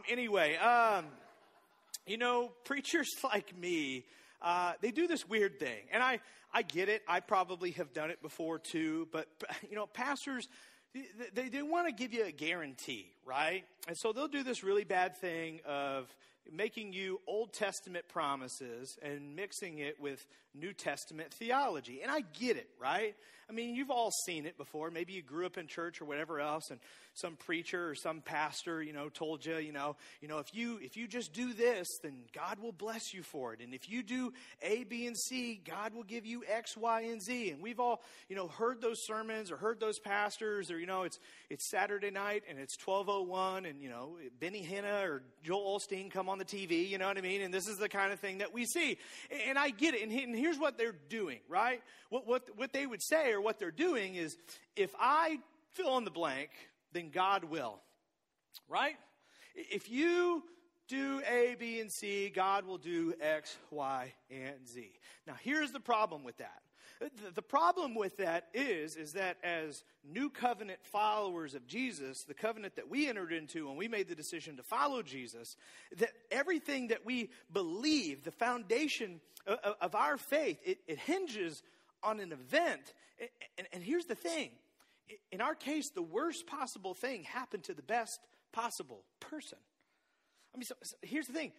Um, anyway, um, you know, preachers like me, uh, they do this weird thing. And I, I get it. I probably have done it before too. But, you know, pastors, they, they want to give you a guarantee, right? And so they'll do this really bad thing of making you Old Testament promises and mixing it with New Testament theology. And I get it, right? I mean, you've all seen it before. Maybe you grew up in church or whatever else, and some preacher or some pastor, you know, told you, you know, you know, if you if you just do this, then God will bless you for it. And if you do A, B, and C, God will give you X, Y, and Z. And we've all, you know, heard those sermons or heard those pastors, or you know, it's it's Saturday night and it's twelve oh one, and you know, Benny Hinn or Joel Osteen come on the TV. You know what I mean? And this is the kind of thing that we see. And I get it. And here's what they're doing, right? What what what they would say or what they're doing is, if I fill in the blank then God will. Right? If you do A, B, and C, God will do X, Y, and Z. Now, here's the problem with that. The problem with that is, is that as new covenant followers of Jesus, the covenant that we entered into when we made the decision to follow Jesus, that everything that we believe, the foundation of, our faith, it, hinges on an event. And, here's the thing in our case, the worst possible thing happened to the best possible person. I mean, so, here's the thing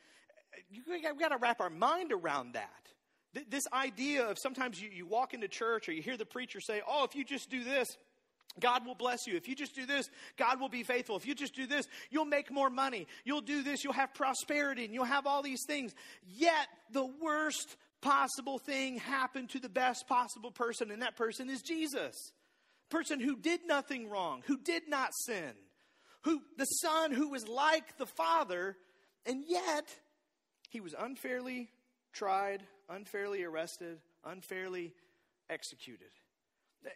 we've got to wrap our mind around that. This idea of sometimes you, you walk into church or you hear the preacher say, Oh, if you just do this, God will bless you. If you just do this, God will be faithful. If you just do this, you'll make more money. You'll do this, you'll have prosperity, and you'll have all these things. Yet, the worst possible thing happened to the best possible person, and that person is Jesus person who did nothing wrong, who did not sin, who the son who was like the father, and yet he was unfairly tried, unfairly arrested, unfairly executed.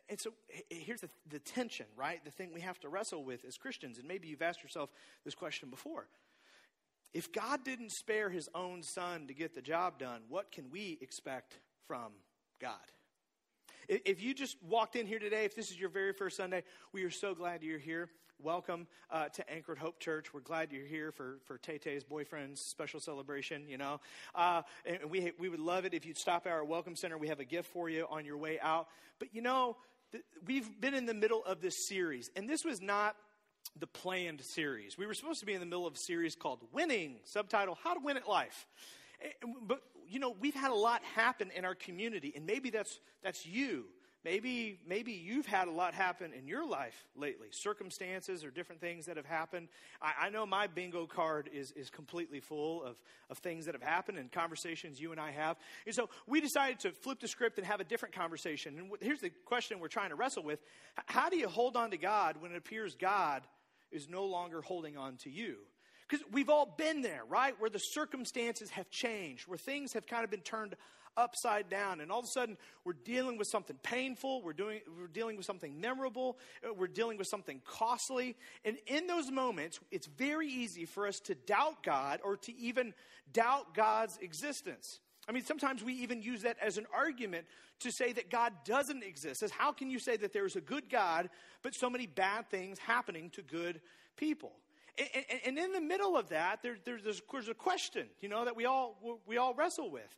And so here's the, the tension, right? The thing we have to wrestle with as Christians, and maybe you've asked yourself this question before. If God didn't spare his own son to get the job done, what can we expect from God? If you just walked in here today, if this is your very first Sunday, we are so glad you're here. Welcome uh, to Anchored Hope Church. We're glad you're here for, for Tay Tay's boyfriend's special celebration, you know. Uh, and we, we would love it if you'd stop at our Welcome Center. We have a gift for you on your way out. But you know, th- we've been in the middle of this series, and this was not the planned series. We were supposed to be in the middle of a series called Winning, subtitle How to Win at Life. But you know, we've had a lot happen in our community, and maybe that's, that's you. Maybe, maybe you've had a lot happen in your life lately, circumstances or different things that have happened. I, I know my bingo card is, is completely full of, of things that have happened and conversations you and I have. And so we decided to flip the script and have a different conversation. And here's the question we're trying to wrestle with How do you hold on to God when it appears God is no longer holding on to you? Because we've all been there, right? Where the circumstances have changed, where things have kind of been turned upside down, and all of a sudden we're dealing with something painful, we're, doing, we're dealing with something memorable, uh, we're dealing with something costly. And in those moments, it's very easy for us to doubt God or to even doubt God's existence. I mean, sometimes we even use that as an argument to say that God doesn't exist. As how can you say that there's a good God, but so many bad things happening to good people? And, and in the middle of that, there, there's, there's a question, you know, that we all, we all wrestle with.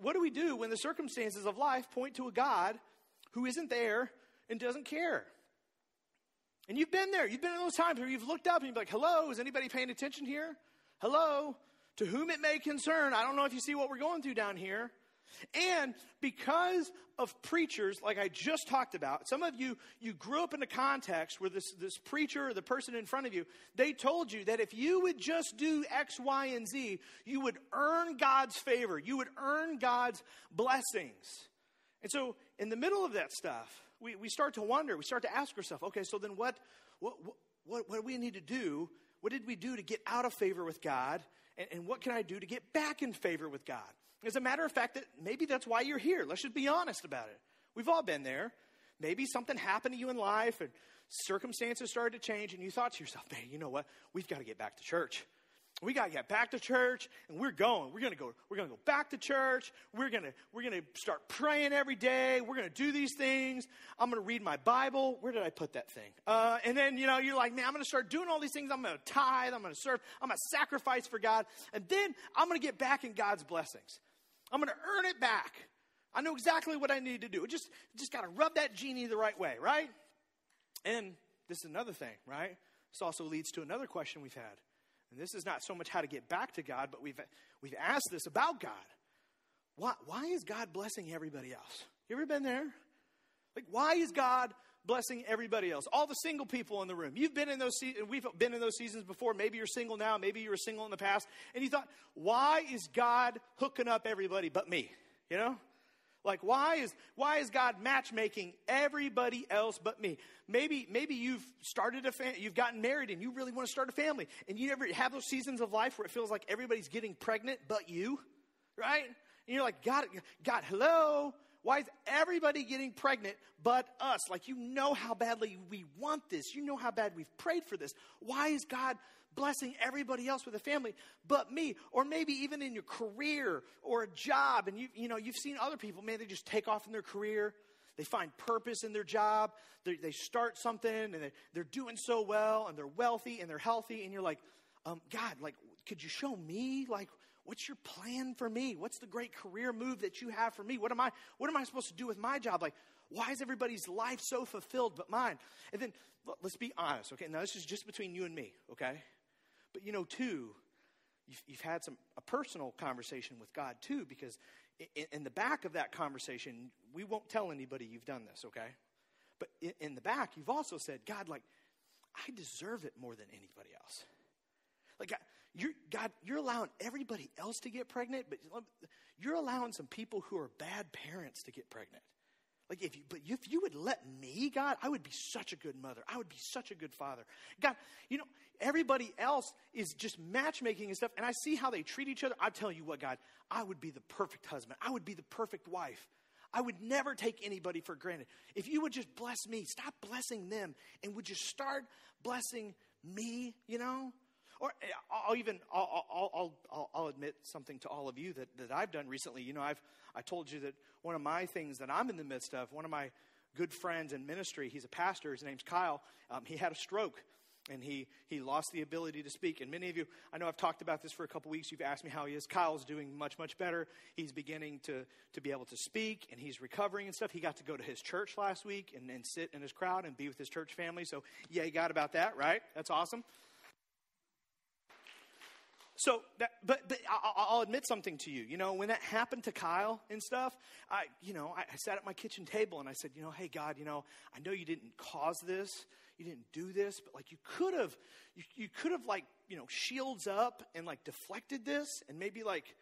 What do we do when the circumstances of life point to a God who isn't there and doesn't care? And you've been there. You've been in those times where you've looked up and you're like, hello, is anybody paying attention here? Hello? To whom it may concern. I don't know if you see what we're going through down here. And because of preachers, like I just talked about, some of you, you grew up in a context where this, this preacher or the person in front of you, they told you that if you would just do X, Y, and Z, you would earn God's favor. You would earn God's blessings. And so, in the middle of that stuff, we, we start to wonder, we start to ask ourselves, okay, so then what, what, what, what do we need to do? What did we do to get out of favor with God? And, and what can I do to get back in favor with God? As a matter of fact, that maybe that's why you're here. Let's just be honest about it. We've all been there. Maybe something happened to you in life and circumstances started to change, and you thought to yourself, man, you know what? We've got to get back to church. we got to get back to church and we're going. We're going to go we're going to go back to church. We're going to we're going to start praying every day. We're going to do these things. I'm going to read my bible. Where did i put that thing? Uh, and then you know you're like man i'm going to start doing all these things. I'm going to tithe. I'm going to serve. I'm going to sacrifice for god. And then i'm going to get back in god's blessings i'm going to earn it back i know exactly what i need to do just just got to rub that genie the right way right and this is another thing right this also leads to another question we've had and this is not so much how to get back to God, but we've, we've asked this about God. Why, why is God blessing everybody else? You ever been there? Like, why is God blessing everybody else? All the single people in the room. You've been in those seasons, we've been in those seasons before. Maybe you're single now, maybe you were single in the past, and you thought, why is God hooking up everybody but me? You know? Like, why is, why is God matchmaking everybody else but me? Maybe, maybe you've started a family, you've gotten married and you really want to start a family. And you never have those seasons of life where it feels like everybody's getting pregnant but you, right? And you're like, God, God, hello? Why is everybody getting pregnant but us? Like, you know how badly we want this. You know how bad we've prayed for this. Why is God blessing everybody else with a family but me. Or maybe even in your career or a job, and you, you know, you've seen other people, man, they just take off in their career. They find purpose in their job. They, they start something and they, they're doing so well and they're wealthy and they're healthy. And you're like, um, God, like, could you show me, like, what's your plan for me? What's the great career move that you have for me? What am I, what am I supposed to do with my job? Like, why is everybody's life so fulfilled but mine? And then let's be honest, okay? Now, this is just between you and me, okay? But you know, too, you've, you've had some a personal conversation with God too, because in, in, the back of that conversation, we won't tell anybody you've done this, okay? But in, in the back, you've also said, God, like, I deserve it more than anybody else. Like, you're, God, you're allowing everybody else to get pregnant, but you're allowing some people who are bad parents to get pregnant. Like if you, but if you would let me, God, I would be such a good mother. I would be such a good father. God, you know, everybody else is just matchmaking and stuff, and I see how they treat each other. I tell you what, God, I would be the perfect husband. I would be the perfect wife. I would never take anybody for granted. If you would just bless me, stop blessing them, and would you start blessing me, you know? Or eh, I'll even, I'll, I'll, I'll, I'll admit something to all of you that, that I've done recently. You know, I've, I told you that one of my things that I'm in the midst of, one of my good friends in ministry, he's a pastor, his name's Kyle, um, he had a stroke and he, he lost the ability to speak. And many of you, I know I've talked about this for a couple weeks. You've asked me how he is. Kyle's doing much, much better. He's beginning to, to be able to speak and he's recovering and stuff. He got to go to his church last week and, and sit in his crowd and be with his church family. So, yeah, he got about that, right? That's awesome. So, that, but, but I'll admit something to you. You know, when that happened to Kyle and stuff, I, you know, I, sat at my kitchen table and I said, you know, hey, God, you know, I know you didn't cause this, you didn't do this, but like you could have, you, you could have like, you know, shields up and like deflected this and maybe like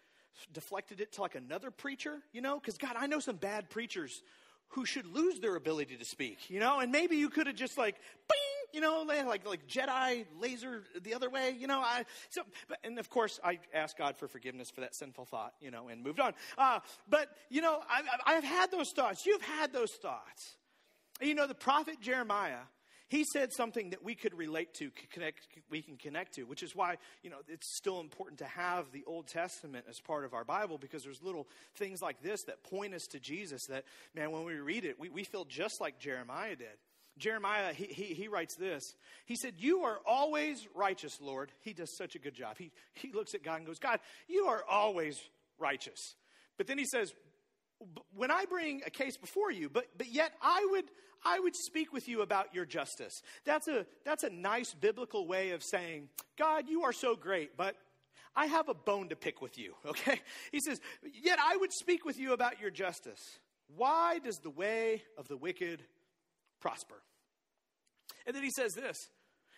deflected it to like another preacher, you know? Because God, I know some bad preachers who should lose their ability to speak, you know? And maybe you could have just like, bing, you know, like like Jedi laser the other way, you know. I so, but, and of course, I asked God for forgiveness for that sinful thought, you know, and moved on. Uh, but you know, I, I've had those thoughts. You've had those thoughts. You know, the prophet Jeremiah he said something that we could relate to, connect, we can connect to, which is why, you know, it's still important to have the Old Testament as part of our Bible because there's little things like this that point us to Jesus that, man, when we read it, we, we feel just like Jeremiah did. Jeremiah, he, he, he, writes this. He said, You are always righteous, Lord. He does such a good job. He, he looks at God and goes, God, you are always righteous. But then he says, When I bring a case before you, but, but yet I would, I would speak with you about your justice. That's a, that's a nice biblical way of saying, God, you are so great, but I have a bone to pick with you, okay? He says, Yet I would speak with you about your justice. Why does the way of the wicked prosper. And then he says this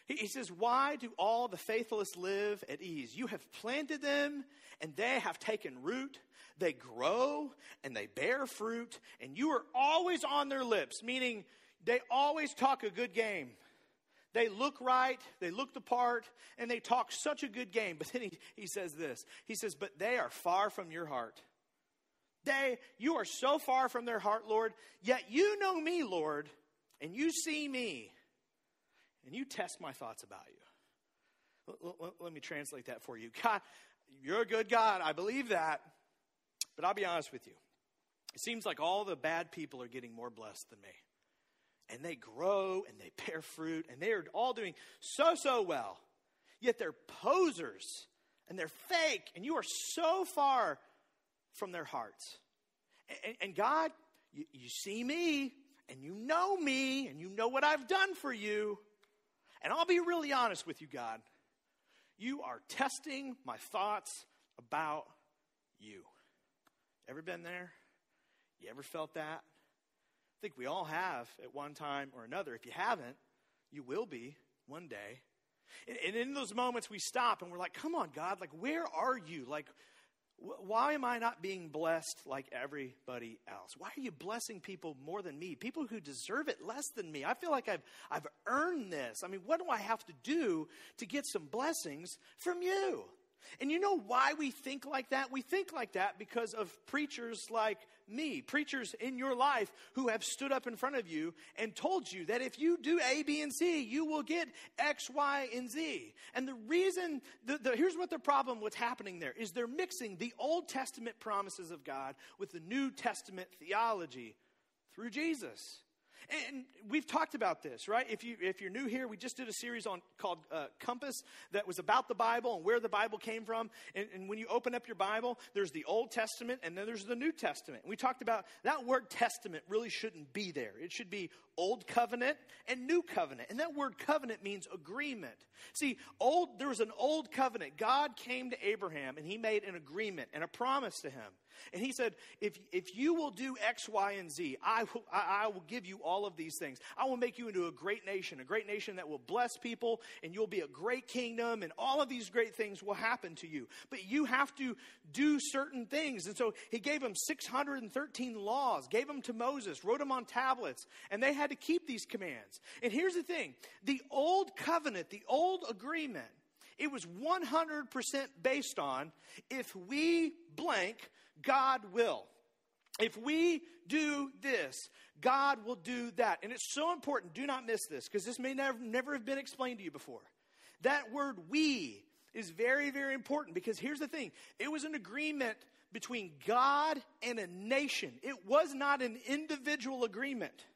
he, he says, Why do all the faithless live at ease? You have planted them, and they have taken root. They grow and they bear fruit, and you are always on their lips, meaning they always talk a good game. They look right, they look the part, and they talk such a good game. But then he, he says this He says, But they are far from your heart. They, you are so far from their heart, Lord, yet you know me, Lord and you see me and you test my thoughts about you. L- l- let me translate that for you. God, you're a good God. I believe that. But I'll be honest with you. It seems like all the bad people are getting more blessed than me. And they grow and they bear fruit and they are all doing so, so well. Yet they're posers and they're fake and you are so far from their hearts. And, and God, you, you see me and you know me and you know what I've done for you. And I'll be really honest with you, God. You are testing my thoughts about you. Ever been there? You ever felt that? I think we all have at one time or another. If you haven't, you will be one day. And in those moments, we stop and we're like, come on, God, like, where are you? Like, why am I not being blessed like everybody else? Why are you blessing people more than me? People who deserve it less than me. I feel like I've, I've earned this. I mean, what do I have to do to get some blessings from you? And you know why we think like that? We think like that because of preachers like me, preachers in your life who have stood up in front of you and told you that if you do A, B, and C, you will get X, Y, and Z. And the reason, the, the, here's what the problem, what's happening there, is they're mixing the Old Testament promises of God with the New Testament theology through Jesus. And we've talked about this, right? If you if you're new here, we just did a series on called uh, Compass that was about the Bible and where the Bible came from. And, and, when you open up your Bible, there's the Old Testament and then there's the New Testament. And we talked about that word Testament really shouldn't be there. It should be Old Covenant and New Covenant. And that word covenant means agreement. See, old there was an old covenant. God came to Abraham and he made an agreement and a promise to him. And he said, if, if you will do X, Y, and Z, I will, I, I will give you all of these things. I will make you into a great nation, a great nation that will bless people, and you'll be a great kingdom, and all of these great things will happen to you. But you have to do certain things. And so he gave him 613 laws, gave them to Moses, wrote them on tablets, and they had to keep these commands. And here's the thing the old covenant, the old agreement, it was 100% based on if we blank, God will. If we do this, God will do that. And it's so important. Do not miss this because this may never, never have been explained to you before. That word we is very, very important because here's the thing it was an agreement between God and a nation, it was not an individual agreement.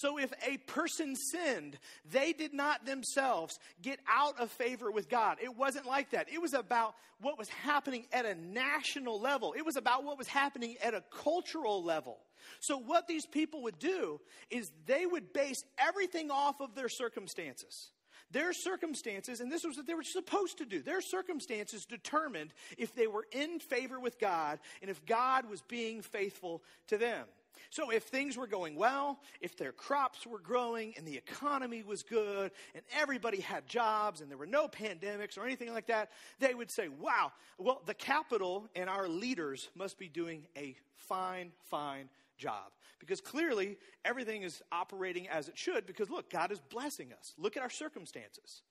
So if a person sinned, they did not themselves get out of favor with God. It wasn't like that. It was about what was happening at a national level, it was about what was happening at a cultural level. So, what these people would do is they would base everything off of their circumstances. Their circumstances, and this was what they were supposed to do, their circumstances determined if they were in favor with God and if God was being faithful to them. So if things were going well, if their crops were growing and the economy was good and everybody had jobs and there were no pandemics or anything like that, they would say, wow, well, the capital and our leaders must be doing a fine, fine job. Because clearly everything is operating as it should because look, God is blessing us. Look at our circumstances.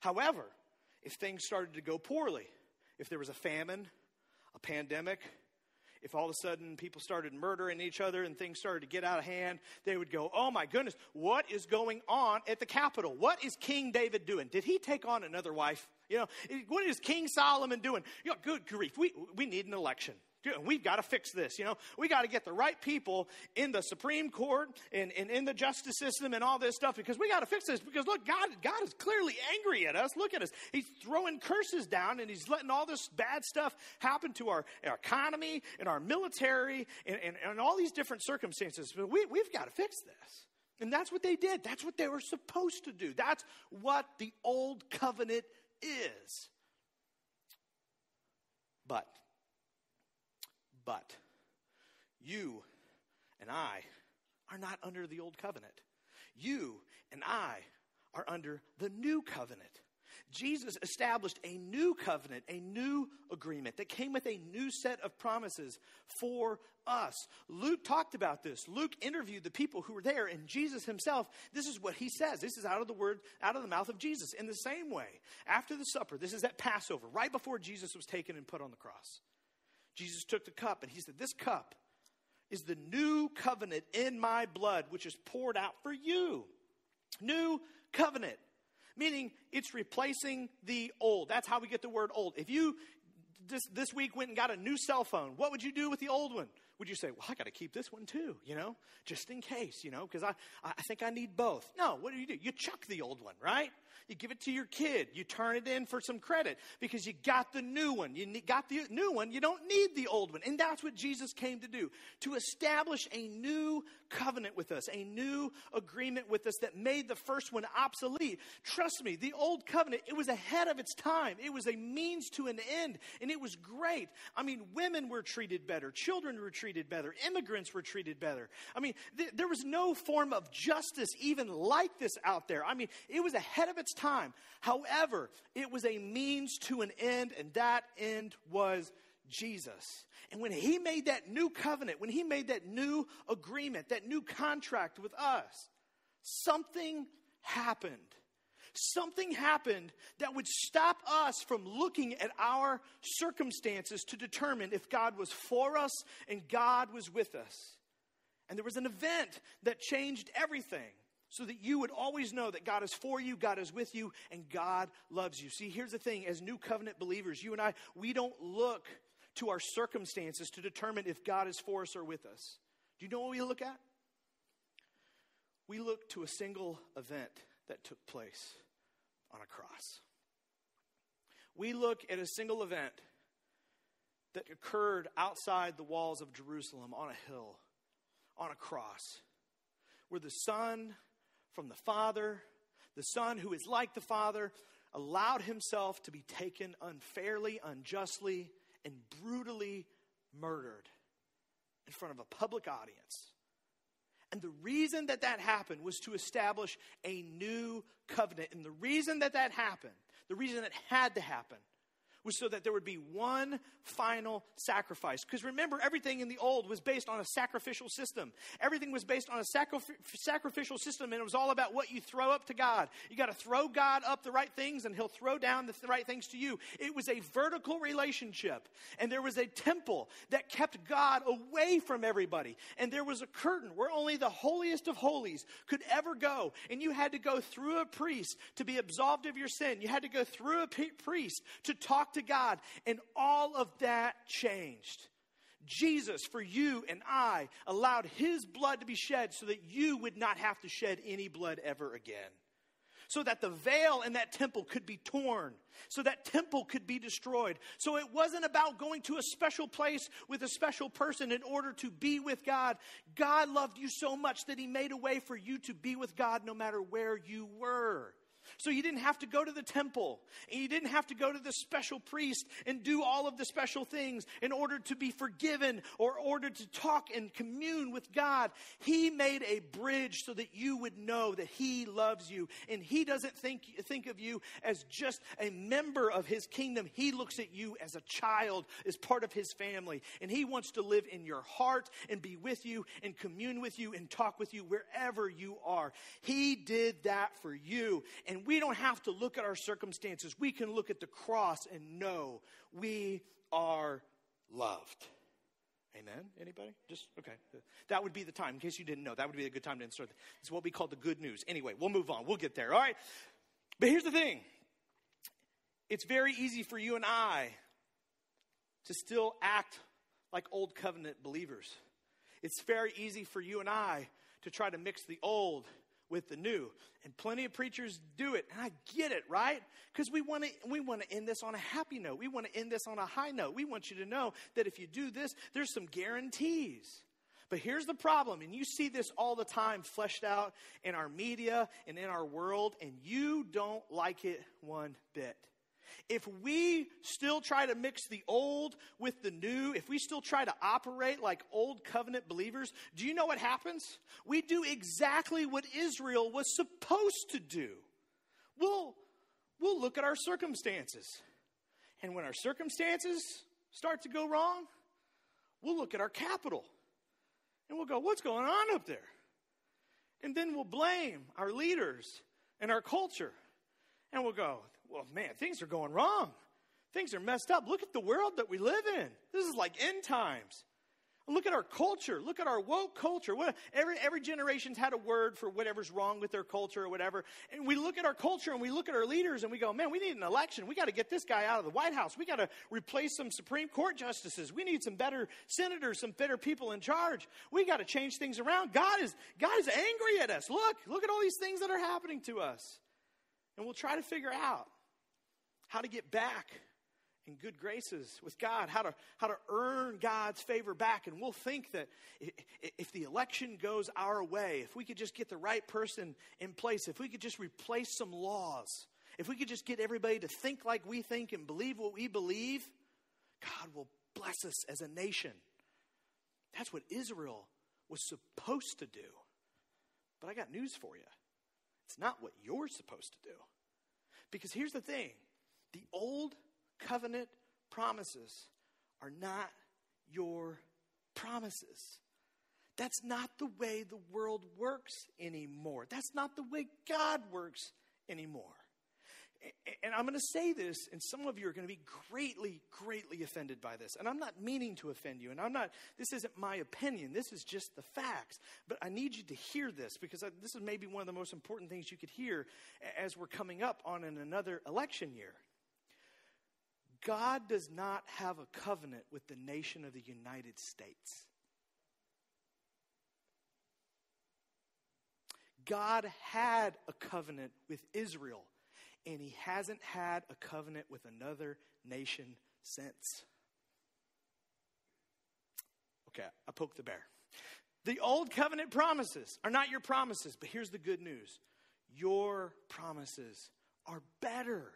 However, if things started to go poorly, if there was a famine, a pandemic, if all of a sudden people started murdering each other and things started to get out of hand, they would go, Oh my goodness, what is going on at the Capitol? What is King David doing? Did he take on another wife? You know, what is King Solomon doing? You know, good grief, we, we need an election. We've got to fix this. You know, we got to get the right people in the Supreme Court and, and in the justice system and all this stuff because we got to fix this. Because look, God, God is clearly angry at us. Look at us. He's throwing curses down and he's letting all this bad stuff happen to our, our economy and our military and, and, and all these different circumstances. But we, we've got to fix this. And that's what they did. That's what they were supposed to do. That's what the old covenant is. But but you and I are not under the old covenant. You and I are under the new covenant. Jesus established a new covenant, a new agreement that came with a new set of promises for us. Luke talked about this. Luke interviewed the people who were there, and Jesus himself, this is what he says. This is out of the word, out of the mouth of Jesus. In the same way, after the supper, this is at Passover, right before Jesus was taken and put on the cross. Jesus took the cup and he said, This cup is the new covenant in my blood, which is poured out for you. New covenant meaning it's replacing the old. That's how we get the word old. If you this, this week went and got a new cell phone, what would you do with the old one? Would you say, well, I got to keep this one too, you know, just in case, you know, because I, I think I need both? No, what do you do? You chuck the old one, right? You give it to your kid. You turn it in for some credit because you got the new one. You got the new one. You don't need the old one. And that's what Jesus came to do to establish a new covenant with us, a new agreement with us that made the first one obsolete. Trust me, the old covenant, it was ahead of its time. It was a means to an end, and it was great. I mean, women were treated better, children were treated better, immigrants were treated better. I mean, th- there was no form of justice even like this out there. I mean, it was ahead of its time. However, it was a means to an end, and that end was Jesus. And when he made that new covenant, when he made that new agreement, that new contract with us, something happened. Something happened that would stop us from looking at our circumstances to determine if God was for us and God was with us. And there was an event that changed everything so that you would always know that God is for you, God is with you, and God loves you. See, here's the thing as new covenant believers, you and I, we don't look to our circumstances to determine if God is for us or with us. Do you know what we look at? We look to a single event that took place on a cross. We look at a single event that occurred outside the walls of Jerusalem on a hill, on a cross, where the Son from the Father, the Son who is like the Father, allowed himself to be taken unfairly, unjustly, and brutally murdered in front of a public audience. And the reason that that happened was to establish a new covenant. And the reason that that happened, the reason it had to happen, was so that there would be one final sacrifice. Because remember, everything in the old was based on a sacrificial system. Everything was based on a sacri- sacrificial system, and it was all about what you throw up to God. You got to throw God up the right things, and He'll throw down the right things to you. It was a vertical relationship, and there was a temple that kept God away from everybody. And there was a curtain where only the holiest of holies could ever go. And you had to go through a priest to be absolved of your sin. You had to go through a priest to talk to God. And all of that changed. Jesus, for you and I, allowed his blood to be shed so that you would not have to shed any blood ever again. So that the veil in that temple could be torn, so that temple could be destroyed. So it wasn't about going to a special place with a special person in order to be with God. God loved you so much that he made a way for you to be with God no matter where you were. So you didn't have to go to the temple and you didn't have to go to the special priest and do all of the special things in order to be forgiven or order to talk and commune with God. He made a bridge so that you would know that he loves you and he doesn't think, think of you as just a member of his kingdom. He looks at you as a child, as part of his family. And he wants to live in your heart and be with you and commune with you and talk with you wherever you are. He did that for you. And we don't have to look at our circumstances. We can look at the cross and know we are loved. Amen? Anybody? Just, okay. That would be the time. In case you didn't know, that would be a good time to insert. It's what we call the good news. Anyway, we'll move on. We'll get there. All right. But here's the thing it's very easy for you and I to still act like old covenant believers. It's very easy for you and I to try to mix the old with the new. And plenty of preachers do it. And I get it, right? Because we want to we want to end this on a happy note. We want to end this on a high note. We want you to know that if you do this, there's some guarantees. But here's the problem, and you see this all the time fleshed out in our media and in our world, and you don't like it one bit if we still try to mix the old with the new, if we still try to operate like old covenant believers, do you know what happens? We do exactly what Israel was supposed to do. We'll, we'll look at our circumstances. And when our circumstances start to go wrong, we'll look at our capital. And we'll go, what's going on up there? And then we'll blame our leaders and our culture. And we'll go, well, man, things are going wrong. Things are messed up. Look at the world that we live in. This is like end times. Look at our culture. Look at our woke culture. What, every, every generation's had a word for whatever's wrong with their culture or whatever. And we look at our culture and we look at our leaders and we go, man, we need an election. We got to get this guy out of the White House. We got to replace some Supreme Court justices. We need some better senators, some better people in charge. We got to change things around. God is, God is angry at us. Look, look at all these things that are happening to us. And we'll try to figure out how to get back in good graces with God, how to, how to earn God's favor back. And we'll think that if the election goes our way, if we could just get the right person in place, if we could just replace some laws, if we could just get everybody to think like we think and believe what we believe, God will bless us as a nation. That's what Israel was supposed to do. But I got news for you it's not what you're supposed to do. Because here's the thing the old covenant promises are not your promises. That's not the way the world works anymore. That's not the way God works anymore. And I'm going to say this, and some of you are going to be greatly, greatly offended by this. And I'm not meaning to offend you, and I'm not, this isn't my opinion, this is just the facts. But I need you to hear this because this is maybe one of the most important things you could hear as we're coming up on an, another election year. God does not have a covenant with the nation of the United States. God had a covenant with Israel, and he hasn't had a covenant with another nation since. Okay, I poked the bear. The old covenant promises are not your promises, but here's the good news your promises are better.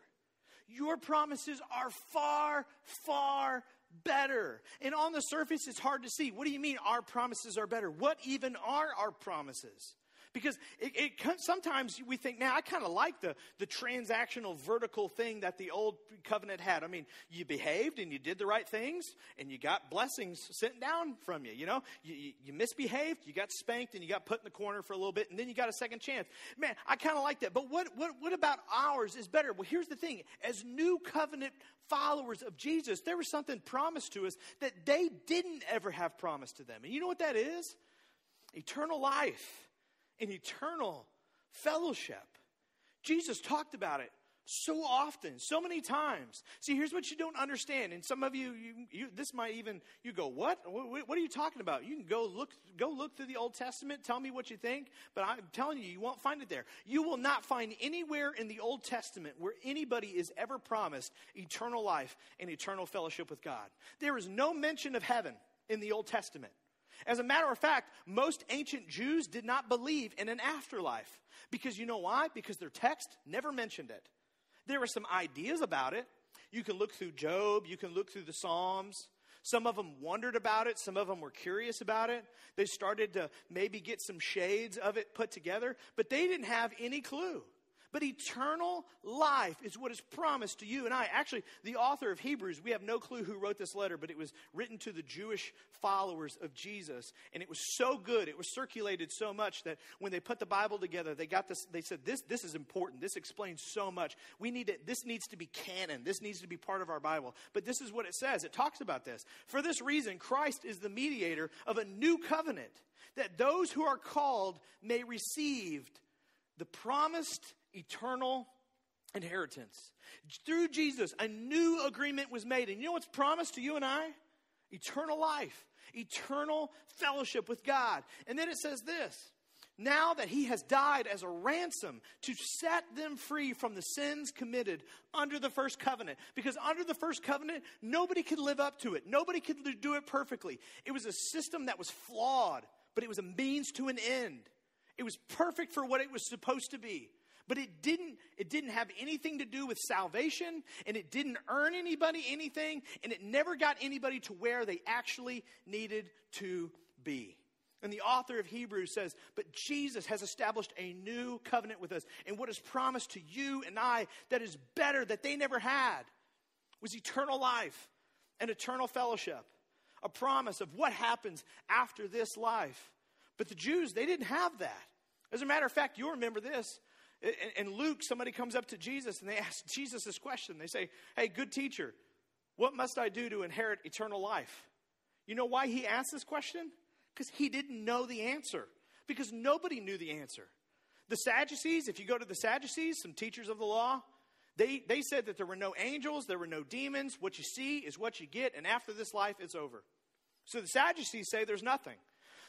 Your promises are far, far better. And on the surface, it's hard to see. What do you mean our promises are better? What even are our promises? Because it, it, sometimes we think, now I kind of like the, the transactional vertical thing that the old covenant had. I mean, you behaved and you did the right things and you got blessings sent down from you. You know, you, you, you misbehaved, you got spanked and you got put in the corner for a little bit and then you got a second chance. Man, I kind of like that. But what, what, what about ours is better? Well, here's the thing. As new covenant followers of Jesus, there was something promised to us that they didn't ever have promised to them. And you know what that is? Eternal life and eternal fellowship. Jesus talked about it so often, so many times. See, here's what you don't understand, and some of you, you, you this might even you go, what? what? What are you talking about? You can go look, go look through the Old Testament. Tell me what you think, but I'm telling you, you won't find it there. You will not find anywhere in the Old Testament where anybody is ever promised eternal life and eternal fellowship with God. There is no mention of heaven in the Old Testament. As a matter of fact, most ancient Jews did not believe in an afterlife. Because you know why? Because their text never mentioned it. There were some ideas about it. You can look through Job, you can look through the Psalms. Some of them wondered about it, some of them were curious about it. They started to maybe get some shades of it put together, but they didn't have any clue. But eternal life is what is promised to you and I. Actually, the author of Hebrews, we have no clue who wrote this letter, but it was written to the Jewish followers of Jesus. And it was so good, it was circulated so much that when they put the Bible together, they got this, they said, This, this is important. This explains so much. We need it, this needs to be canon. This needs to be part of our Bible. But this is what it says. It talks about this. For this reason, Christ is the mediator of a new covenant, that those who are called may receive the promised eternal inheritance. Through Jesus, a new agreement was made. And you know what's promised to you and I? Eternal life, eternal fellowship with God. And then it says this now that he has died as a ransom to set them free from the sins committed under the first covenant. Because under the first covenant, nobody could live up to it, nobody could do it perfectly. It was a system that was flawed, but it was a means to an end. It was perfect for what it was supposed to be. But it didn't, it didn't have anything to do with salvation, and it didn't earn anybody anything, and it never got anybody to where they actually needed to be. And the author of Hebrews says, But Jesus has established a new covenant with us. And what is promised to you and I that is better, that they never had, was eternal life and eternal fellowship. A promise of what happens after this life. But the Jews, they didn't have that. As a matter of fact, you'll remember this. In Luke, somebody comes up to Jesus and they ask Jesus this question. They say, Hey, good teacher, what must I do to inherit eternal life? You know why he asked this question? Because he didn't know the answer. Because nobody knew the answer. The Sadducees, if you go to the Sadducees, some teachers of the law, they, they said that there were no angels, there were no demons. What you see is what you get, and after this life, it's over. So the Sadducees say there's nothing.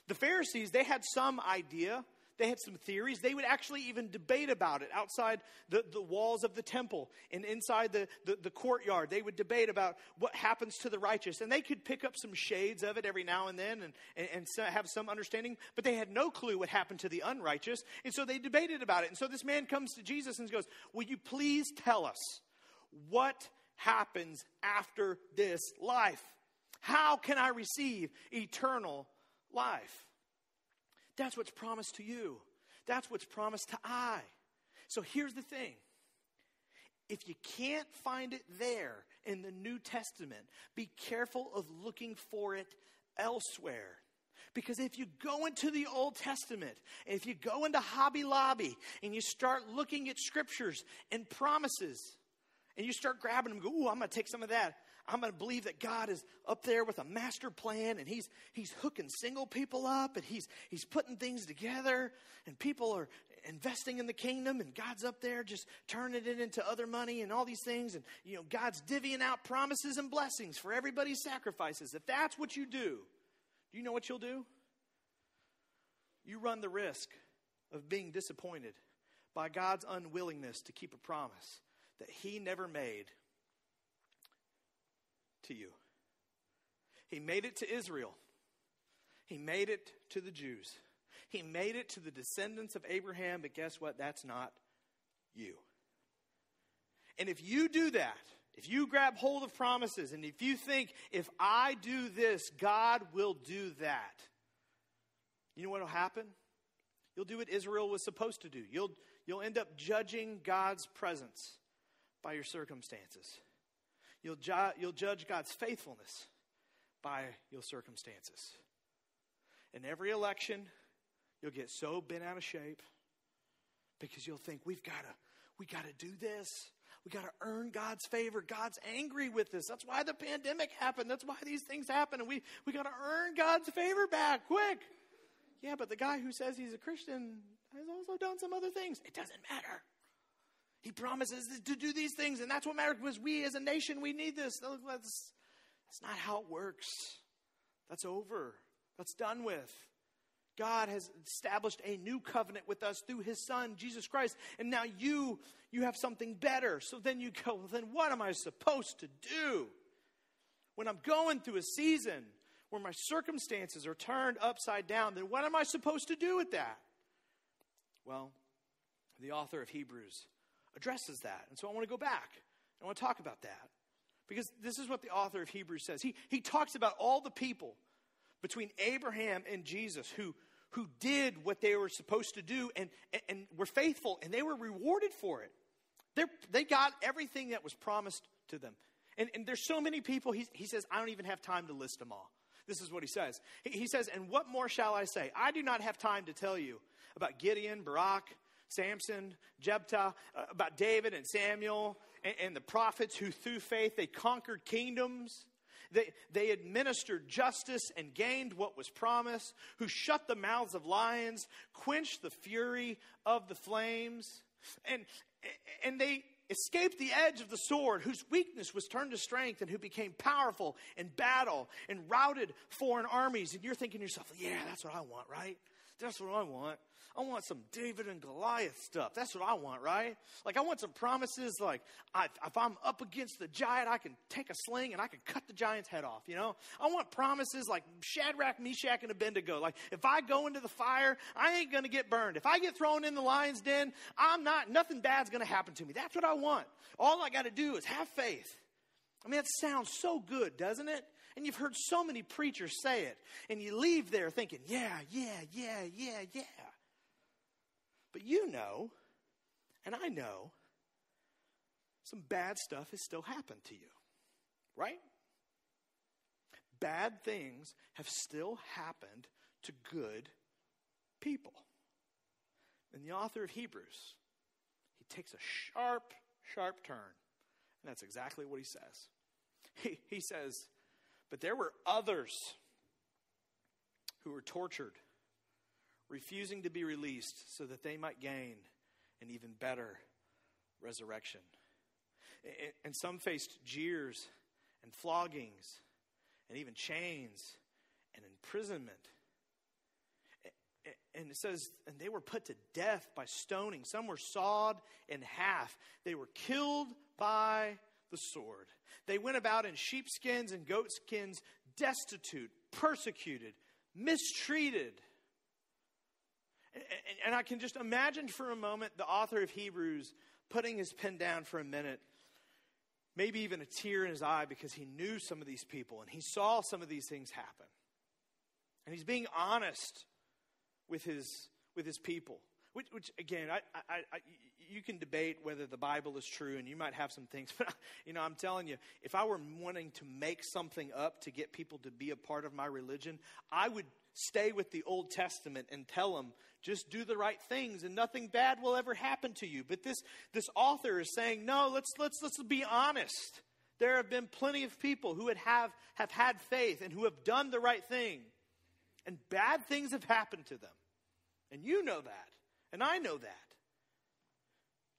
The Pharisees, they had some idea they had some theories. They would actually even debate about it outside the, the walls of the temple and inside the, the, the courtyard. They would debate about what happens to the righteous. And they could pick up some shades of it every now and then and, and, and have some understanding, but they had no clue what happened to the unrighteous. And so they debated about it. And so this man comes to Jesus and goes, Will you please tell us what happens after this life? How can I receive eternal life? That's what's promised to you. That's what's promised to I. So here's the thing if you can't find it there in the New Testament, be careful of looking for it elsewhere. Because if you go into the Old Testament, if you go into Hobby Lobby and you start looking at scriptures and promises, and you start grabbing them, go, ooh, I'm going to take some of that. I'm going to believe that God is up there with a master plan and he's, he's hooking single people up and he's, he's putting things together and people are investing in the kingdom and God's up there just turning it into other money and all these things. And, you know, God's divvying out promises and blessings for everybody's sacrifices. If that's what you do, do you know what you'll do? You run the risk of being disappointed by God's unwillingness to keep a promise that he never made to you. He made it to Israel. He made it to the Jews. He made it to the descendants of Abraham, but guess what? That's not you. And if you do that, if you grab hold of promises, and if you think, if I do this, God will do that, you know what will happen? You'll do what Israel was supposed to do. You'll, you'll end up judging God's presence by your circumstances. You'll, ju- you'll judge God's faithfulness by your circumstances. In every election, you'll get so bent out of shape because you'll think we've got to we got to do this. We got to earn God's favor. God's angry with us. That's why the pandemic happened. That's why these things happen. And we, we got to earn God's favor back quick. Yeah, but the guy who says he's a Christian has also done some other things. It doesn't matter. He promises to do these things, and that's what matters because we as a nation, we need this. That's, that's not how it works. That's over. That's done with. God has established a new covenant with us through his son, Jesus Christ. And now you, you have something better. So then you go, well, then what am I supposed to do? When I'm going through a season where my circumstances are turned upside down, then what am I supposed to do with that? Well, the author of Hebrews addresses that. And so I want to go back. I want to talk about that. Because this is what the author of Hebrews says. He, he talks about all the people between Abraham and Jesus who, who did what they were supposed to do and, and, and were faithful, and they were rewarded for it. They're, they got everything that was promised to them. And, and there's so many people, he, he says, I don't even have time to list them all. This is what he says. He, he says, And what more shall I say? I do not have time to tell you about Gideon, Barak, Samson, Jephthah, uh, about David and Samuel and, and the prophets who, through faith, they conquered kingdoms. They, they administered justice and gained what was promised, who shut the mouths of lions, quenched the fury of the flames, and, and they escaped the edge of the sword, whose weakness was turned to strength, and who became powerful in battle and routed foreign armies. And you're thinking to yourself, yeah, that's what I want, right? That's what I want. I want some David and Goliath stuff. That's what I want, right? Like, I want some promises like, I, if I'm up against the giant, I can take a sling and I can cut the giant's head off, you know? I want promises like Shadrach, Meshach, and Abednego. Like, if I go into the fire, I ain't going to get burned. If I get thrown in the lion's den, I'm not, nothing bad's going to happen to me. That's what I want. All I got to do is have faith. I mean, that sounds so good, doesn't it? And you've heard so many preachers say it. And you leave there thinking, yeah, yeah, yeah, yeah, yeah. But you know, and I know, some bad stuff has still happened to you, right? Bad things have still happened to good people. And the author of Hebrews, he takes a sharp, sharp turn. And that's exactly what he says. He, he says, But there were others who were tortured, refusing to be released so that they might gain an even better resurrection. And some faced jeers and floggings and even chains and imprisonment. And it says, and they were put to death by stoning. Some were sawed in half. They were killed by the sword. They went about in sheepskins and goatskins, destitute, persecuted, mistreated. And I can just imagine for a moment the author of Hebrews putting his pen down for a minute, maybe even a tear in his eye because he knew some of these people and he saw some of these things happen. And he's being honest with his, with his people. Which, which again, I, I, I, you can debate whether the Bible is true, and you might have some things. But you know, I'm telling you, if I were wanting to make something up to get people to be a part of my religion, I would stay with the Old Testament and tell them just do the right things, and nothing bad will ever happen to you. But this this author is saying, no, let's let's let's be honest. There have been plenty of people who would have have had faith and who have done the right thing, and bad things have happened to them, and you know that. And I know that.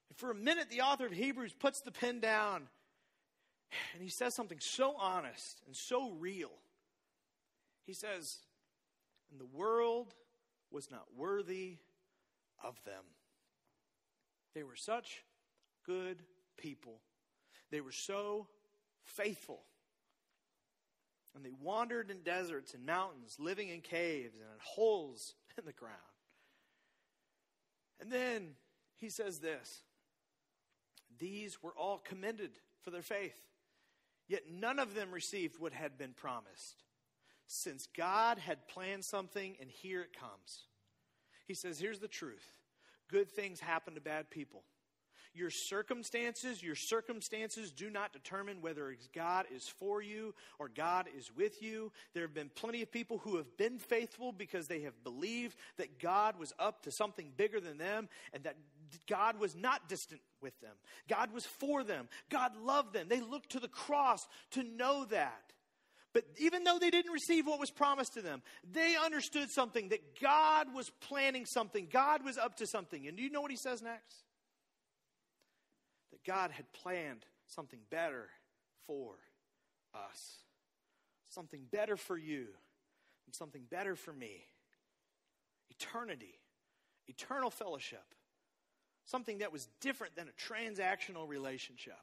And for a minute, the author of Hebrews puts the pen down and he says something so honest and so real. He says, And the world was not worthy of them. They were such good people, they were so faithful. And they wandered in deserts and mountains, living in caves and in holes in the ground. And then he says this These were all commended for their faith, yet none of them received what had been promised, since God had planned something, and here it comes. He says, Here's the truth good things happen to bad people. Your circumstances, your circumstances do not determine whether God is for you or God is with you. There have been plenty of people who have been faithful because they have believed that God was up to something bigger than them and that God was not distant with them. God was for them. God loved them. They looked to the cross to know that. But even though they didn't receive what was promised to them, they understood something that God was planning something. God was up to something. And do you know what he says next? God had planned something better for us. Something better for you, and something better for me. Eternity, eternal fellowship. Something that was different than a transactional relationship.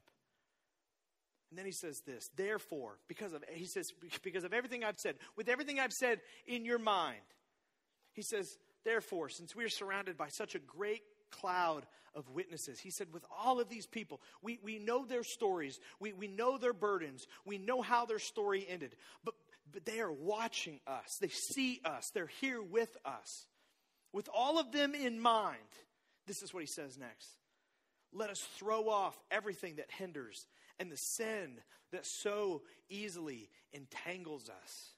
And then he says this, therefore, because of he says because of everything I've said, with everything I've said in your mind. He says, therefore, since we are surrounded by such a great cloud of witnesses. He said, with all of these people, we, we know their stories, we, we know their burdens, we know how their story ended, but, but they are watching us, they see us, they're here with us. With all of them in mind, this is what he says next. Let us throw off everything that hinders and the sin that so easily entangles us.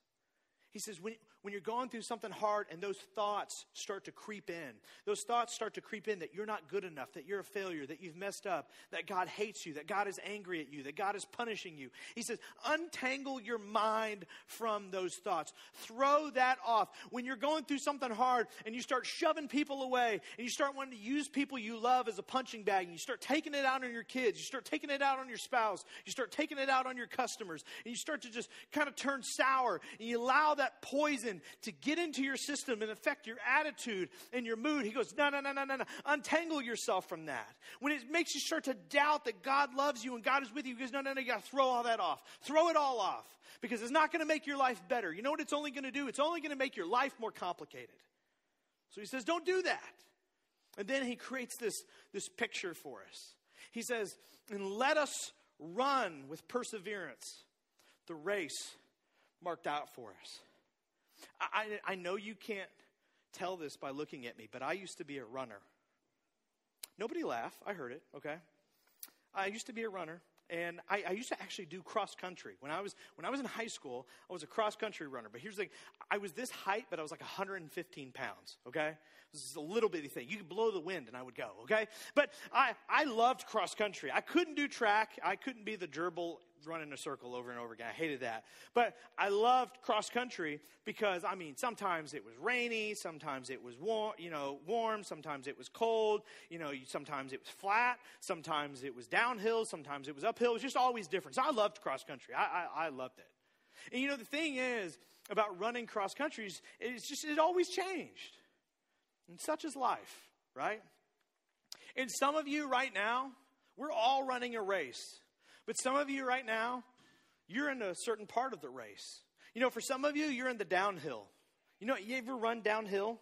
He says, when, when you're going through something hard and those thoughts start to creep in, those thoughts start to creep in that you're not good enough, that you're a failure, that you've messed up, that God hates you, that God is angry at you, that God is punishing you. He says, untangle your mind from those thoughts. Throw that off. When you're going through something hard and you start shoving people away and you start wanting to use people you love as a punching bag and you start taking it out on your kids, you start taking it out on your spouse, you start taking it out on your customers, and you start to just kind of turn sour and you allow that poison to get into your system and affect your attitude and your mood. He goes, no, no, no, no, no, no. Untangle yourself from that. When it makes you start to doubt that God loves you and God is with you, he goes, no, no, no, you got to throw all that off. Throw it all off because it's not going to make your life better. You know what it's only going to do? It's only going to make your life more complicated. So he says, don't do that. And then he creates this, this picture for us. He says, and let us run with perseverance the race marked out for us. I, I know you can't tell this by looking at me, but I used to be a runner. Nobody laugh. I heard it, okay? I used to be a runner, and I, I, used to actually do cross country. When I was when I was in high school, I was a cross country runner. But here's the thing: I was this height, but I was like 115 pounds. Okay, this is a little bitty thing. You could blow the wind, and I would go. Okay, but I I loved cross country. I couldn't do track. I couldn't be the gerbil run in a circle over and over again. I hated that. But I loved cross country because, I mean, sometimes it was rainy, sometimes it was warm, you know, warm, sometimes it was cold, you know, sometimes it was flat, sometimes it was downhill, sometimes it was uphill. It was just always different. So I loved cross country. I, I, I loved it. And you know, the thing is about running cross countries, it's just, it always changed. And such is life, right? And some of you right now, we're all running a race. But some of you right now, you're in a certain part of the race. You know, for some of you, you're in the downhill. You know, you ever run downhill?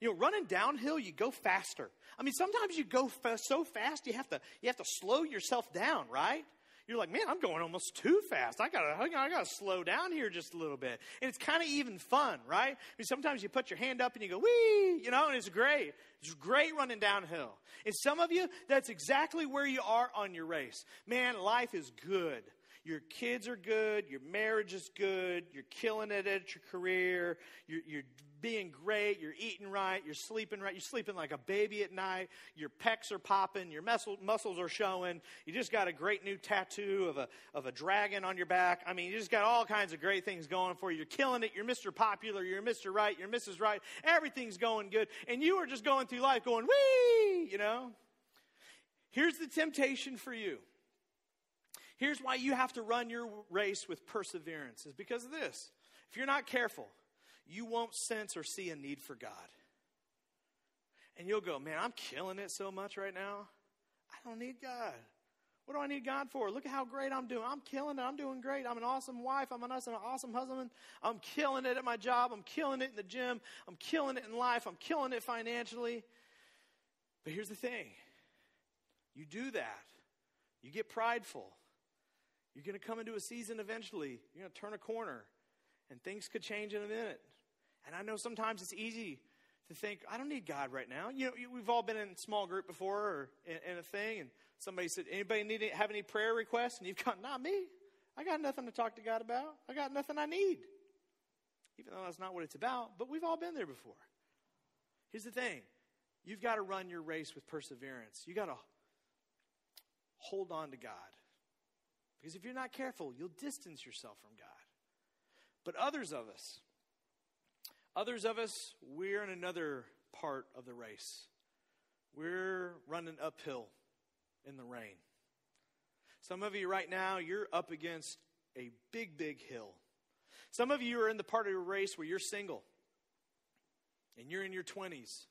You know, running downhill, you go faster. I mean, sometimes you go so fast you have to you have to slow yourself down, right? You're like, man, I'm going almost too fast. I gotta, I gotta slow down here just a little bit. And it's kind of even fun, right? I mean, sometimes you put your hand up and you go, wee, you know, and it's great. It's great running downhill. And some of you, that's exactly where you are on your race. Man, life is good. Your kids are good. Your marriage is good. You're killing it at your career. You're, you're being great. You're eating right. You're sleeping right. You're sleeping like a baby at night. Your pecs are popping. Your muscle, muscles are showing. You just got a great new tattoo of a, of a dragon on your back. I mean, you just got all kinds of great things going for you. You're killing it. You're Mr. Popular. You're Mr. Right. You're Mrs. Right. Everything's going good. And you are just going through life going, wee, you know. Here's the temptation for you. Here's why you have to run your race with perseverance is because of this. If you're not careful, you won't sense or see a need for God. And you'll go, man, I'm killing it so much right now. I don't need God. What do I need God for? Look at how great I'm doing. I'm killing it. I'm doing great. I'm an awesome wife. I'm an awesome, awesome husband. I'm killing it at my job. I'm killing it in the gym. I'm killing it in life. I'm killing it financially. But here's the thing you do that, you get prideful. You're going to come into a season eventually. You're going to turn a corner, and things could change in a minute. And I know sometimes it's easy to think, I don't need God right now. You know, we've all been in a small group before or in, in a thing, and somebody said, anybody need have any prayer requests? And you've gone, not me. I got nothing to talk to God about. I got nothing I need. Even though that's not what it's about, but we've all been there before. Here's the thing. You've got to run your race with perseverance. You've got to hold on to God. Because if you're not careful, you'll distance yourself from God. But others of us, Others of us, we're in another part of the race. We're running uphill in the rain. Some of you right now, you're up against a big, big hill. Some of you are in the part of your race where you're single and you're in your 20s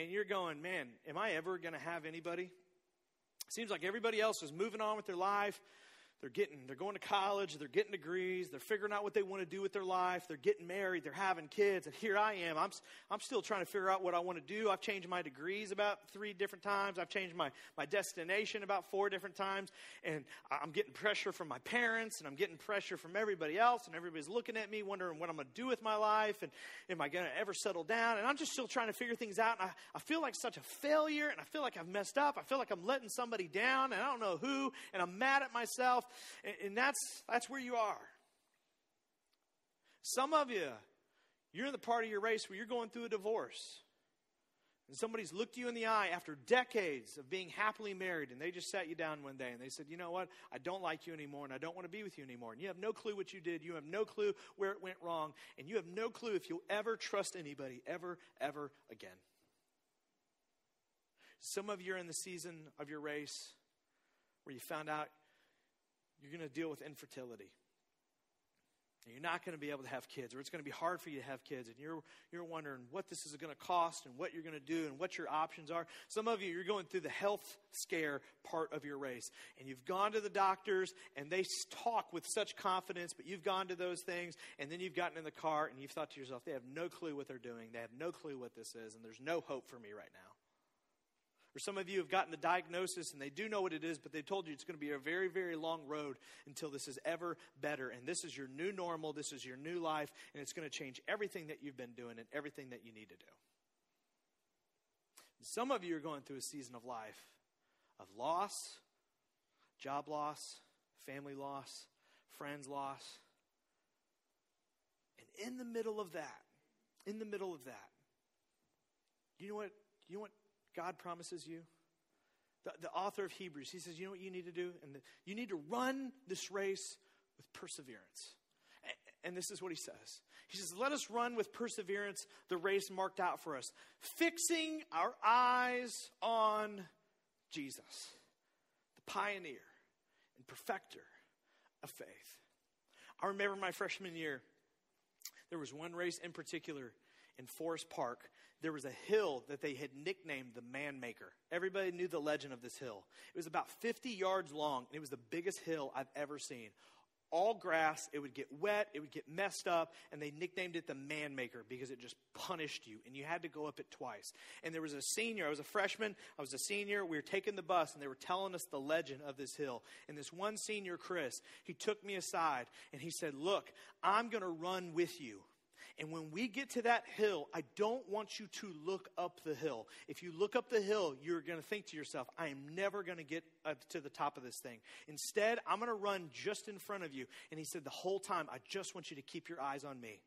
and you're going, man, am I ever going to have anybody? Seems like everybody else is moving on with their life. They're getting, they're going to college, they're getting degrees, they're figuring out what they want to do with their life, they're getting married, they're having kids, and here I am. I'm, I'm still trying to figure out what I want to do. I've changed my degrees about three different times. I've changed my, my destination about four different times, and I'm getting pressure from my parents, and I'm getting pressure from everybody else, and everybody's looking at me, wondering what I'm going to do with my life, and am I going to ever settle down? And I'm just still trying to figure things out, and I, I feel like such a failure, and I feel like I've messed up. I feel like I'm letting somebody down, and I don't know who, and I'm mad at myself. And, and that's, that's where you are. Some of you, you're in the part of your race where you're going through a divorce. And somebody's looked you in the eye after decades of being happily married, and they just sat you down one day and they said, You know what? I don't like you anymore, and I don't want to be with you anymore. And you have no clue what you did. You have no clue where it went wrong, and you have no clue if you'll ever trust anybody ever, ever again. Some of you are in the season of your race where you found out you're going to deal with infertility. And you're not going to be able to have kids, or it's going to be hard for you to have kids, and you're, you're wondering what this is going to cost and what you're going to do and what your options are. Some of you, you're going through the health scare part of your race, and you've gone to the doctors, and they talk with such confidence, but you've gone to those things, and then you've gotten in the car, and you've thought to yourself, they have no clue what they're doing, they have no clue what this is, and there's no hope for me right now. Or some of you have gotten the diagnosis and they do know what it is, but they told you it's going to be a very, very long road until this is ever better. And this is your new normal, this is your new life, and it's going to change everything that you've been doing and everything that you need to do. Some of you are going through a season of life of loss, job loss, family loss, friends loss. And in the middle of that, in the middle of that, you know what? You know what God promises you? the, the author of Hebrews, he says, you know what you need to do? And the, you need to run this race with perseverance. And this is what he says. He says, Let us run with perseverance the race marked out for us, fixing our eyes on Jesus, the pioneer and perfecter of faith. I remember my freshman year, there was one race in particular in Forest Park. There was a hill that they had nicknamed the Man Maker. Everybody knew the legend of this hill. It was about 50 yards long, and it was the biggest hill I've ever seen all grass. It would get wet, it would get messed up, and they nicknamed it the man maker because it just punished you, and you had to go up it twice. And there was a senior, I was a freshman, I was a senior. We were taking the bus, and they were telling us the legend of this hill. And this one senior, Chris, he took me aside and he said, Look, I'm going to run with you. And when we get to that hill, I don't want you to look up the hill. If you look up the hill, you're going to think to yourself, I am never going to get up to the top of this thing. Instead, I'm going to run just in front of you. And he said, The whole time, I just want you to keep your eyes on me.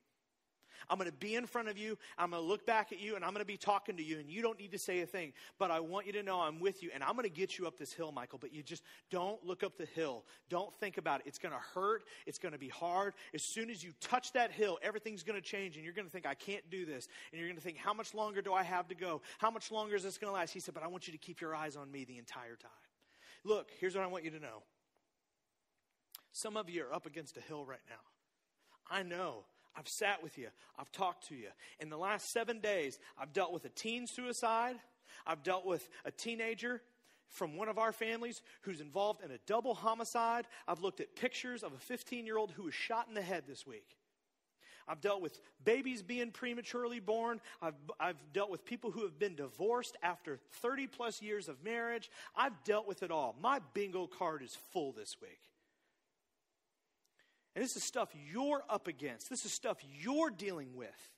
I'm going to be in front of you. I'm going to look back at you and I'm going to be talking to you and you don't need to say a thing. But I want you to know I'm with you and I'm going to get you up this hill, Michael. But you just don't look up the hill. Don't think about it. It's going to hurt. It's going to be hard. As soon as you touch that hill, everything's going to change and you're going to think, I can't do this. And you're going to think, how much longer do I have to go? How much longer is this going to last? He said, but I want you to keep your eyes on me the entire time. Look, here's what I want you to know. Some of you are up against a hill right now. I know I've sat with you. I've talked to you. In the last seven days, I've dealt with a teen suicide. I've dealt with a teenager from one of our families who's involved in a double homicide. I've looked at pictures of a 15 year old who was shot in the head this week. I've dealt with babies being prematurely born. I've, I've dealt with people who have been divorced after 30 plus years of marriage. I've dealt with it all. My bingo card is full this week. And this is stuff you're up against. This is stuff you're dealing with.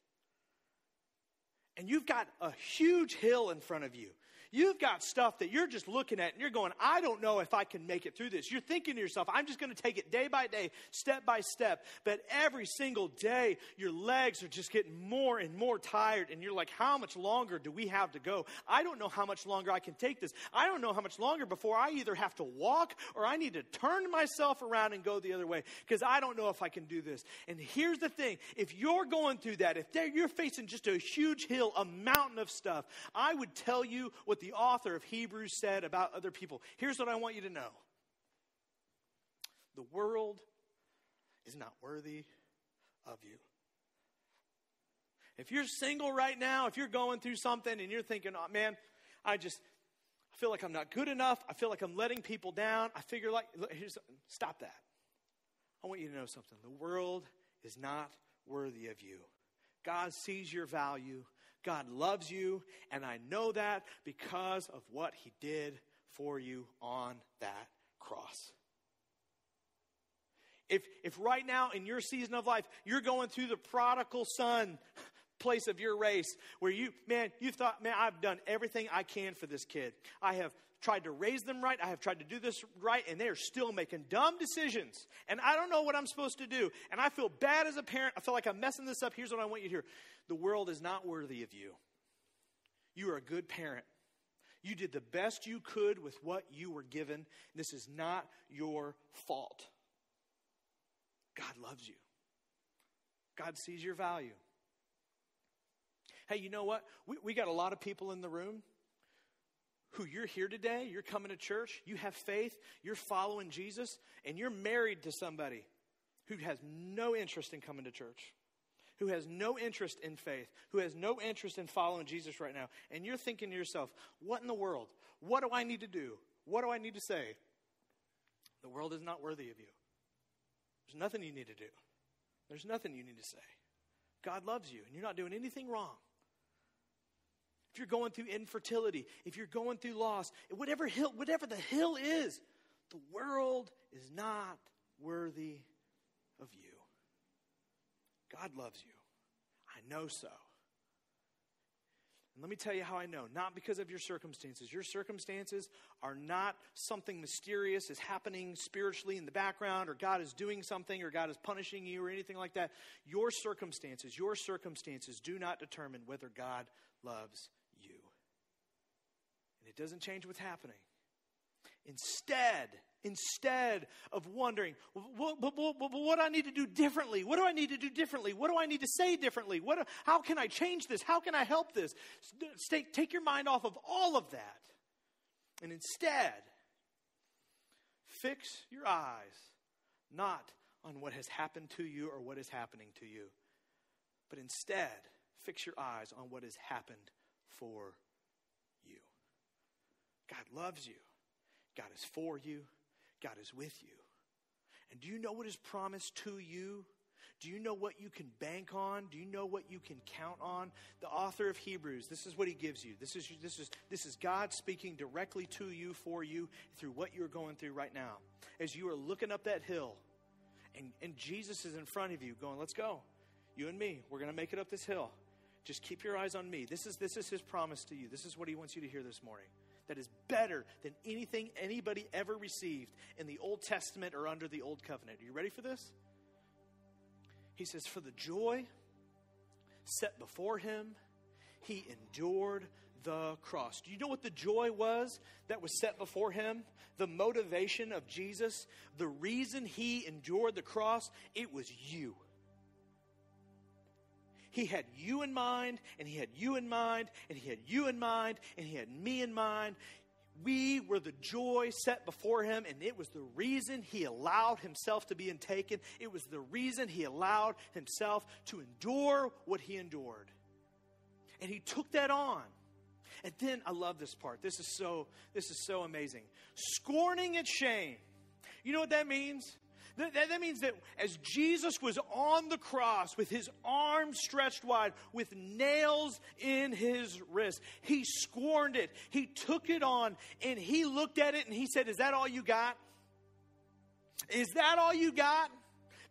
And you've got a huge hill in front of you. You've got stuff that you're just looking at and you're going, I don't know if I can make it through this. You're thinking to yourself, I'm just going to take it day by day, step by step. But every single day, your legs are just getting more and more tired. And you're like, how much longer do we have to go? I don't know how much longer I can take this. I don't know how much longer before I either have to walk or I need to turn myself around and go the other way because I don't know if I can do this. And here's the thing if you're going through that, if you're facing just a huge hill, a mountain of stuff, I would tell you what the author of Hebrews said about other people. Here's what I want you to know the world is not worthy of you. If you're single right now, if you're going through something and you're thinking, oh man, I just I feel like I'm not good enough. I feel like I'm letting people down. I figure like here's stop that. I want you to know something. The world is not worthy of you. God sees your value. God loves you, and I know that because of what He did for you on that cross. If, if right now in your season of life you're going through the prodigal son place of your race where you, man, you thought, man, I've done everything I can for this kid. I have tried to raise them right. I have tried to do this right, and they are still making dumb decisions. And I don't know what I'm supposed to do. And I feel bad as a parent. I feel like I'm messing this up. Here's what I want you to hear the world is not worthy of you. You are a good parent. You did the best you could with what you were given. This is not your fault. God loves you. God sees your value. Hey, you know what? We, we got a lot of people in the room who you're here today, you're coming to church, you have faith, you're following Jesus, and you're married to somebody who has no interest in coming to church, who has no interest in faith, who has no interest in following Jesus right now. And you're thinking to yourself, what in the world? What do I need to do? What do I need to say? The world is not worthy of you. There's nothing you need to do. There's nothing you need to say. God loves you, and you're not doing anything wrong if you're going through infertility, if you're going through loss, whatever hill, whatever the hill is, the world is not worthy of you. God loves you. I know so. And let me tell you how I know. Not because of your circumstances. Your circumstances are not something mysterious is happening spiritually in the background, or God is doing something, or God is punishing you, or anything like that. Your circumstances, your circumstances do not determine whether God loves it doesn't change what's happening. Instead, instead of wondering, what, what, what, what, do I need to do differently? What do I need to do differently? What do I need to say differently? What, how can I change this? How can I help this? Stay, take your mind off of all of that. And instead, fix your eyes not on what has happened to you or what is happening to you, but instead, fix your eyes on what has happened for. God loves you. God is for you. God is with you. And do you know what is promised to you? Do you know what you can bank on? Do you know what you can count on? The author of Hebrews, this is what he gives you. This is, this is, this is God speaking directly to you, for you, through what you're going through right now. As you are looking up that hill, and, and Jesus is in front of you, going, Let's go. You and me, we're going to make it up this hill. Just keep your eyes on me. This is, this is his promise to you. This is what he wants you to hear this morning that is better than anything anybody ever received in the Old Testament or under the Old Covenant. Are you ready for this? He says, For the joy set before him, he endured the cross. Do you know what the joy was that was set before him? The motivation of Jesus, the reason he endured the cross, it was you. He had you in mind, and He had you in mind, and He had you in mind, and He had me in mind. We were the joy set before Him, and it was the reason He allowed Himself to be taken. It was the reason He allowed Himself to endure what He endured. And He took that on. And then I love this part. This is so this is so amazing. Scorning its shame. You know what that means? That, that, means that as Jesus was on the cross with his arms stretched wide, with nails in his wrist, he scorned it. He took it on and he looked at it and he said, Is that all you got? Is that all you got?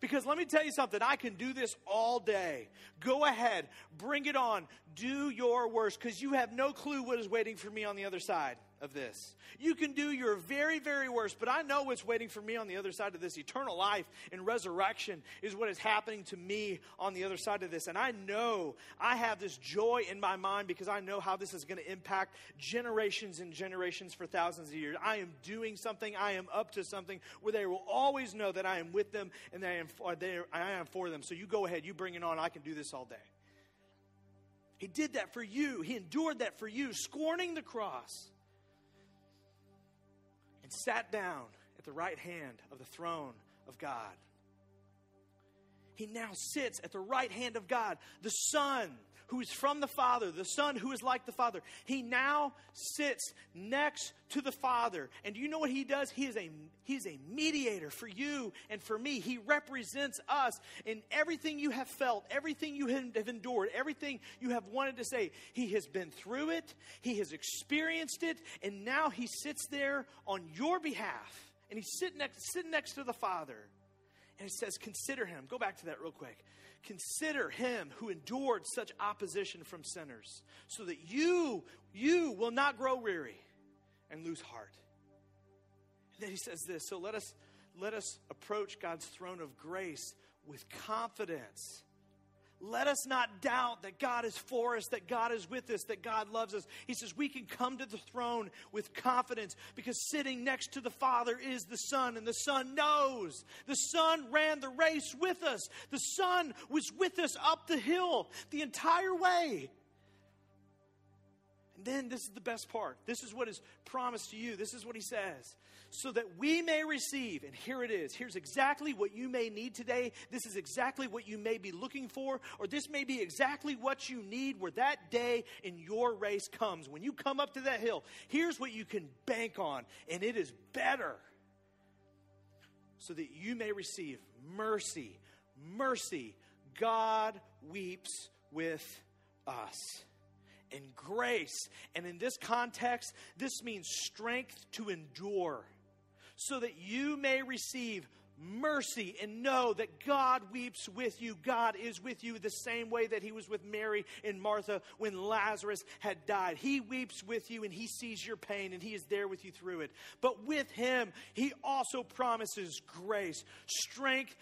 Because let me tell you something, I can do this all day. Go ahead, bring it on, do your worst, because you have no clue what is waiting for me on the other side of this. You can do your very, very worst, but I know what's waiting for me on the other side of this. Eternal life and resurrection is what is happening to me on the other side of this. And I know I have this joy in my mind because I know how this is going to impact generations and generations for thousands of years. I am doing something, I am up to something where they will always know that I am with them and that I am for, I am for them. So you go ahead, you bring it on. I can do this all day. He did that for you. He endured that for you, scorning the cross sat down at the right hand of the throne of God. He now sits at the right hand of God, the Son who is from the Father, the Son who is like the Father. He now sits next to the Father. And do you know what he does? He is a he's a mediator for you and for me. He represents us in everything you have felt, everything you have endured, everything you have wanted to say. He has been through it, he has experienced it, and now he sits there on your behalf. And he's sitting next, sitting next to the Father. And he says, Consider him. Go back to that real quick. Consider him who endured such opposition from sinners, so that you, you will not grow weary and lose heart. And then he says this so let us let us approach God's throne of grace with confidence let us not doubt that God is for us, that God is with us, that God loves us. He says we can come to the throne with confidence because sitting next to the Father is the Son, and the Son knows. The Son ran the race with us, the Son was with us up the hill the entire way. And then this is the best part. This is what is promised to you. This is what He says so that we may receive. And here it is. Here's exactly what you may need today. This is exactly what you may be looking for, or this may be exactly what you need where that day in your race comes. When you come up to that hill, here's what you can bank on, and it is better. So that you may receive mercy. Mercy. God weeps with us and grace. And in this context, this means strength to endure so that you may receive mercy and know that God weeps with you. God is with you the same way that He was with Mary and Martha when Lazarus had died. He weeps with you and He sees your pain and He is there with you through it. But with Him, He also promises grace, strength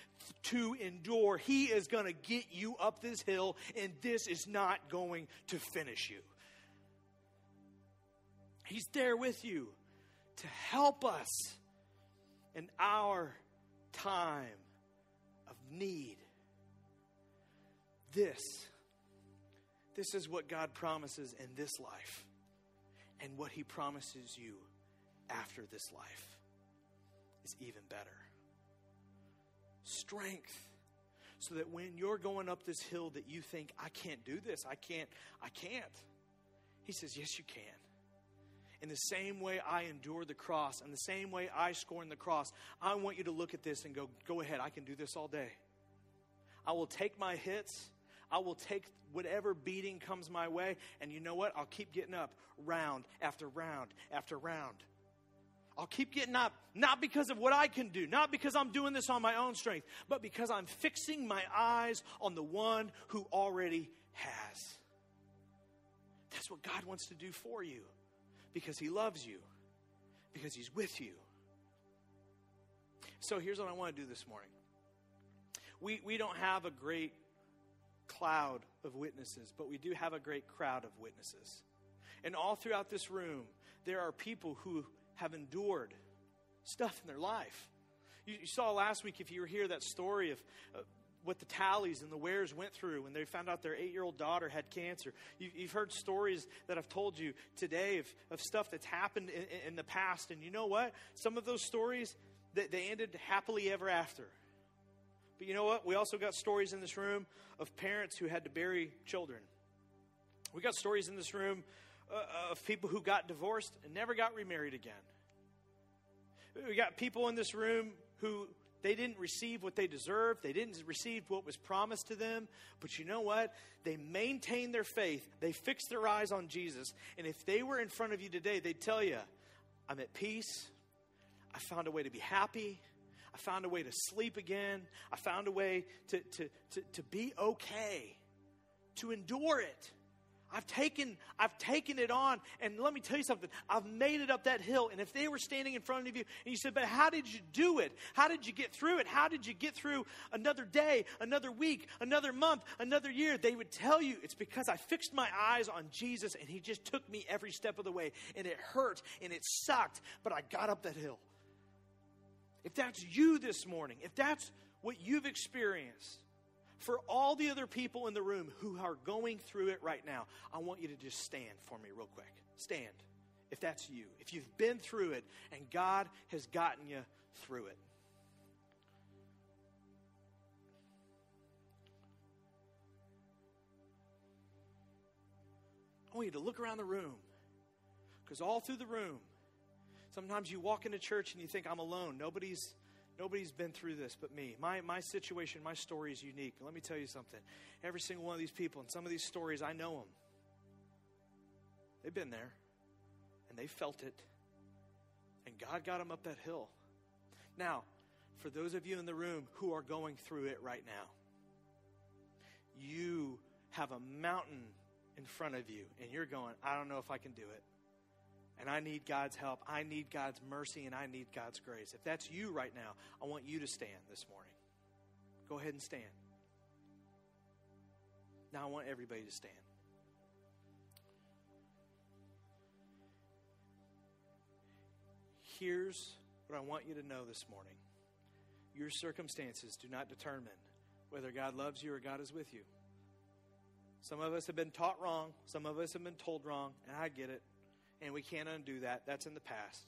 to endure. He is going to get you up this hill, and this is not going to finish you. He's there with you to help us in our time of need. This, this is what God promises in this life and what He promises you after this life is even better. Strength. So that when you're going up this hill that you think, I can't do this, I can't, I can't. He says, Yes, you can. In the same way I endure the cross, and the same way I scorn the cross, I want you to look at this and go, Go ahead, I can do this all day. I will take my hits. I will take whatever beating comes my way, and you know what? I'll keep getting up round after round after round. I'll keep getting up, not because of what I can do, not because I'm doing this on my own strength, but because I'm fixing my eyes on the one who already has. That's what God wants to do for you because He loves you, because He's with you. So here's what I want to do this morning. We, we don't have a great cloud of witnesses, but we do have a great crowd of witnesses. And all throughout this room, there are people who have endured stuff in their life. You, you saw last week, if you were here, that story of uh, what the Tallies and the Wares went through when they found out their eight year old daughter had cancer. You, have heard stories that I've told you today of, of stuff that's happened in, in, the past. And you know what? Some of those stories, they, they ended happily ever after. But you know what? We also got stories in this room of parents who had to bury children. We got stories in this room uh, of people who got divorced and never got remarried again. We got people in this room who they didn't receive what they deserved. They didn't receive what was promised to them. But you know what? They maintained their faith. They fixed their eyes on Jesus. And if they were in front of you today, they'd tell you, I'm at peace. I found a way to be happy. I found a way to sleep again. I found a way to, to, to, to be okay, to endure it. I've taken, I've taken it on. And let me tell you something. I've made it up that hill. And if they were standing in front of you and you said, but how did you do it? How did you get through it? How did you get through another day, another week, another month, another year? They would tell you it's because I fixed my eyes on Jesus and he just took me every step of the way. And it hurt and it sucked, but I got up that hill. If that's you this morning, if that's what you've experienced, for all the other people in the room who are going through it right now, I want you to just stand for me, real quick. Stand. If that's you, if you've been through it and God has gotten you through it. I want you to look around the room. Because all through the room, sometimes you walk into church and you think, I'm alone. Nobody's Nobody's been through this but me. My, my situation, my story is unique. Let me tell you something. Every single one of these people and some of these stories, I know them. They've been there and they felt it. And God got them up that hill. Now, for those of you in the room who are going through it right now, you have a mountain in front of you and you're going, I don't know if I can do it and I need God's help. I need God's mercy and I need God's grace. If that's you right now, I want you to stand this morning. Go ahead and stand. Now I want everybody to stand. Here's what I want you to know this morning your circumstances do not determine whether God loves you or God is with you. Some of us have been taught wrong, some of us have been told wrong, and I get it and we can't undo that. That's in the past.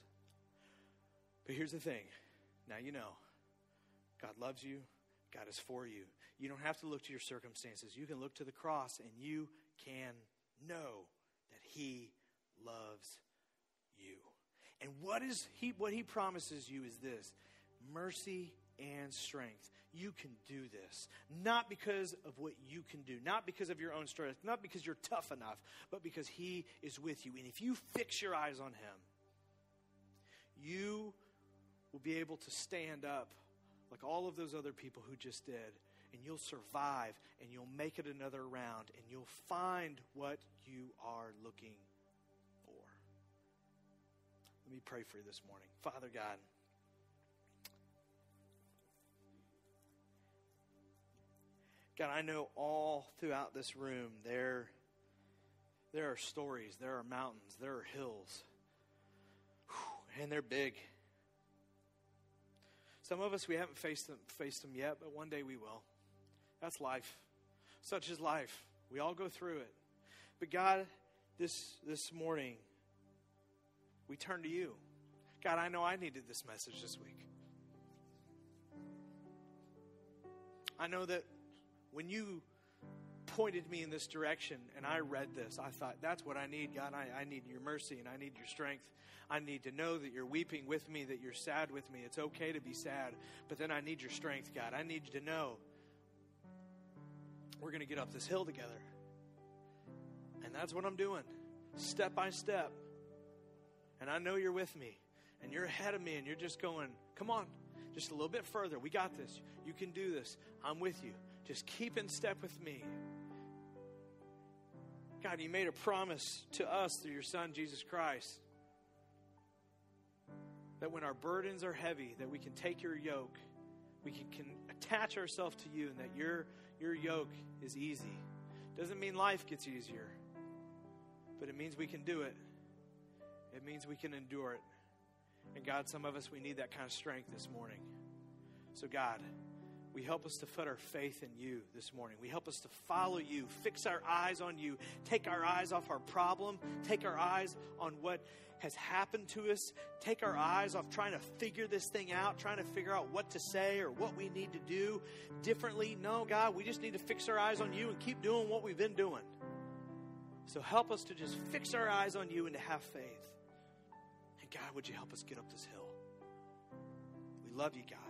But here's the thing now you know God loves you, God is for you. You don't have to look to your circumstances. You can look to the cross and you can know that He loves you. And what is he what he promises you is this mercy and strength. You can do this. Not because of what you can do, not because of your own strength, not because you're tough enough, but because He is with you. And if you fix your eyes on Him, you will be able to stand up like all of those other people who just did. And you'll survive and you'll make it another round and you'll find what you are looking for. Let me pray for you this morning. Father God, God, I know all throughout this room there, there are stories, there are mountains, there are hills. and they're big. Some of us, we haven't faced them, faced them yet, but one day we will. That's life. Such is life. We all go through it. But God, this, this morning, we turn to you. God, I know I needed this message this week. I know that when you pointed me in this direction and I read this, I thought, that's what I need, God. I, I need your mercy and I need your strength. I need to know that you're weeping with me, that you're sad with me. It's okay to be sad, but then I need your strength, God. I need you to know we're going to get up this hill together. And that's what I'm doing, step by step. And I know you're with me, and you're ahead of me, and you're just going, come on, just a little bit further. We got this. You can do this. I'm with you. Just keep in step with me. God, you made a promise to us through your Son, Jesus Christ, that when our burdens are heavy, that we can take your yoke, we can, can attach ourselves to you, and that your, your yoke is easy. Doesn't mean life gets easier, but it means we can do it. It means we can endure it. And God, some of us, we need that kind of strength this morning. So, God, we help us to put our faith in you this morning. We help us to follow you, fix our eyes on you, take our eyes off our problem, take our eyes on what has happened to us, take our eyes off trying to figure this thing out, trying to figure out what to say or what we need to do differently. No, God, we just need to fix our eyes on you and keep doing what we've been doing. So help us to just fix our eyes on you and to have faith. And God, would you help us get up this hill? We love you, God.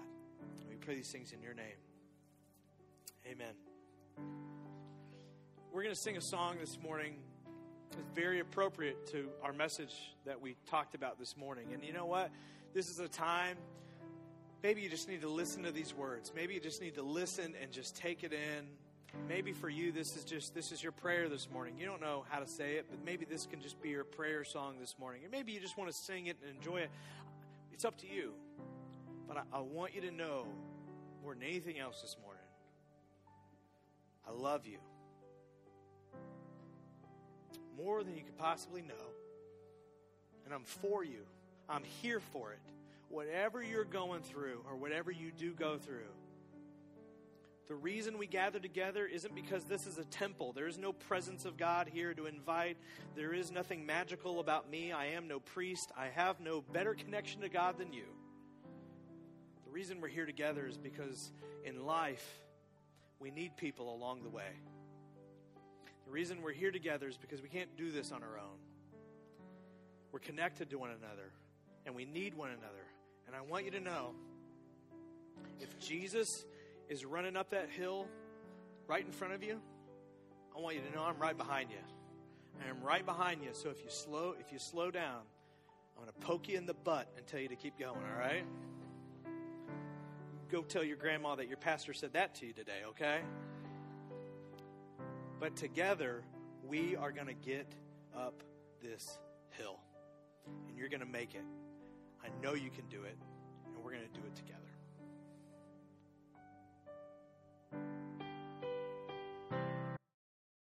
Pray these things in your name. Amen. We're going to sing a song this morning. It's very appropriate to our message that we talked about this morning. And you know what? This is a time, maybe you just need to listen to these words. Maybe you just need to listen and just take it in. Maybe for you, this is just this is your prayer this morning. You don't know how to say it, but maybe this can just be your prayer song this morning. And maybe you just want to sing it and enjoy it. It's up to you. But I, I want you to know more than anything else this morning, I love you more than you could possibly know. And I'm for you. I'm here for it. Whatever you're going through or whatever you do go through, the reason we gather together isn't because this is a temple. There is no presence of God here to invite. There is nothing magical about me. I am no priest. I have no better connection to God than you. The reason we're here together is because in life, we need people along the way. The reason we're here together is because we can't do this on our own. We're connected to one another, and we need one another. And I want you to know if Jesus is running up that hill right in front of you, I want you to know I'm right behind you. I am right behind you. So if you slow, if you slow down, I'm going to poke you in the butt and tell you to keep going. All right? Go tell your grandma that your pastor said that to you today. Okay? But together, we are going to get up this hill. And you're going to make it. I know you can do it. And we're going to do it together.